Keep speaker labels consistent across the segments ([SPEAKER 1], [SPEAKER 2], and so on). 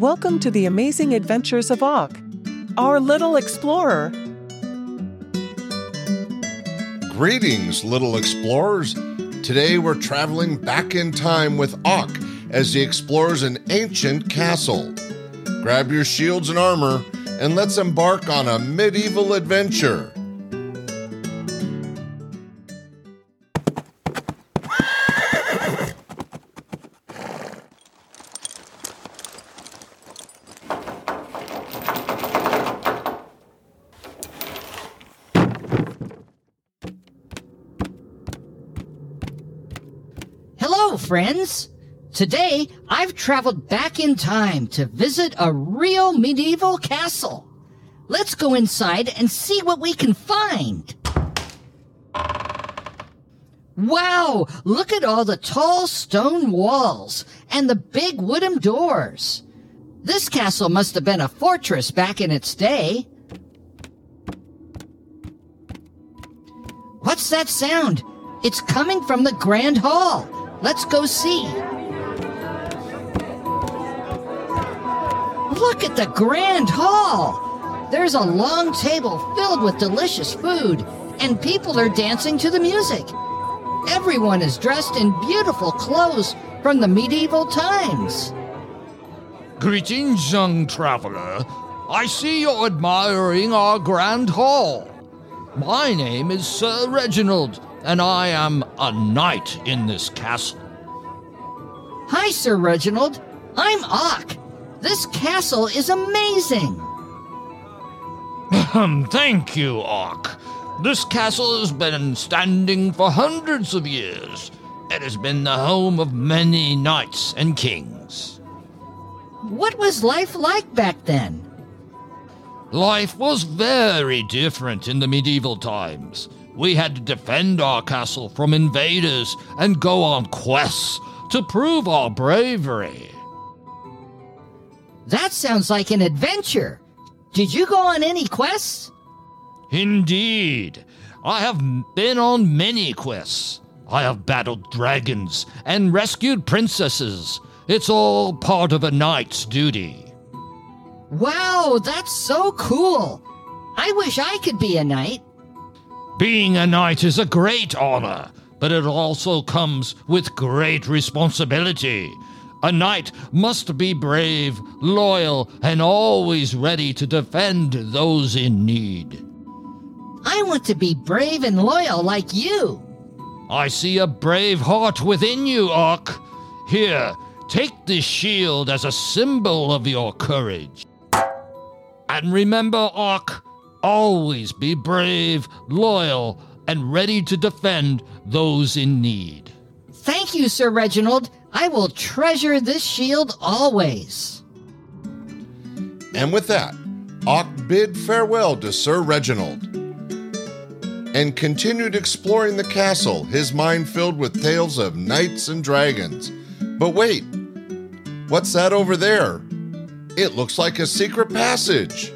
[SPEAKER 1] Welcome to the amazing adventures of Aawk, our little explorer.
[SPEAKER 2] Greetings, little explorers. Today we're traveling back in time with Aawk as he explores an ancient castle. Grab your shields and armor and let's embark on a medieval adventure.
[SPEAKER 3] Friends! Today, I've traveled back in time to visit a real medieval castle. Let's go inside and see what we can find. Wow! Look at all the tall stone walls and the big wooden doors. This castle must have been a fortress back in its day. What's that sound? It's coming from the Grand Hall. Let's go see. Look at the Grand Hall. There's a long table filled with delicious food, and people are dancing to the music. Everyone is dressed in beautiful clothes from the medieval times.
[SPEAKER 4] Greetings, young traveler. I see you're admiring our Grand Hall. My name is Sir Reginald, and I am a knight in this castle.
[SPEAKER 3] Hi, Sir Reginald. I'm Aawk. This castle is amazing.
[SPEAKER 4] Thank you, Aawk. This castle has been standing for hundreds of years. It has been the home of many knights and kings.
[SPEAKER 3] What was life like back then?
[SPEAKER 4] Life was very different in the medieval times. We had to defend our castle from invaders and go on quests to prove our bravery.
[SPEAKER 3] That sounds like an adventure. Did you go on any quests?
[SPEAKER 4] Indeed, I have been on many quests. I have battled dragons and rescued princesses. It's all part of a knight's duty.
[SPEAKER 3] Wow, that's so cool. I wish I could be a knight.
[SPEAKER 4] Being a knight is a great honor, but it also comes with great responsibility. A knight must be brave, loyal, and always ready to defend those in need.
[SPEAKER 3] I want to be brave and loyal like you.
[SPEAKER 4] I see a brave heart within you, Ark. Here, take this shield as a symbol of your courage. And remember, Aawk, always be brave, loyal, and ready to defend those in need.
[SPEAKER 3] Thank you, Sir Reginald. I will treasure this shield always.
[SPEAKER 2] And with that, Aawk bid farewell to Sir Reginald and continued exploring the castle, his mind filled with tales of knights and dragons. But wait, what's that over there? It looks like a secret passage.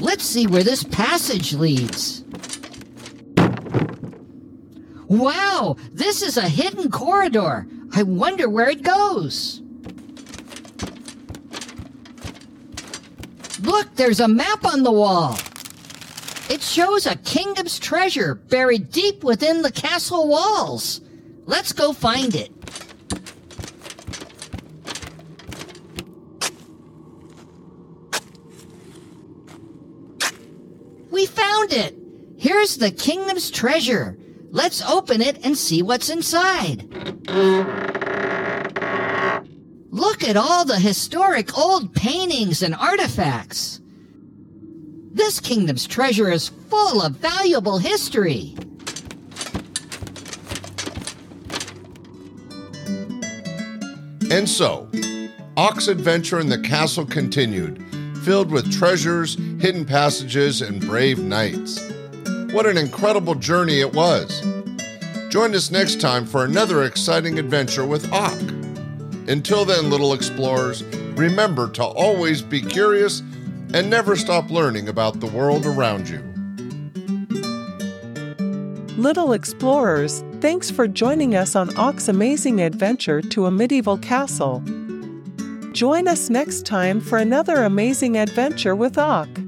[SPEAKER 3] Let's see where this passage leads. Wow, this is a hidden corridor. I wonder where it goes. Look, there's a map on the wall. It shows a kingdom's treasure buried deep within the castle walls. Let's go find it. We found it. Here's the kingdom's treasure. Let's open it and see what's inside. Look at all the historic old paintings and artifacts. This kingdom's treasure is full of valuable history.
[SPEAKER 2] And so, Aawk's adventure in the castle continued, filled with treasures, hidden passages, and brave knights. What an incredible journey it was! Join us next time for another exciting adventure with Aawk. Until then, little explorers, remember to always be curious and never stop learning about the world around you.
[SPEAKER 1] Little explorers, thanks for joining us on Aawk's amazing adventure to a medieval castle. Join us next time for another amazing adventure with Aawk.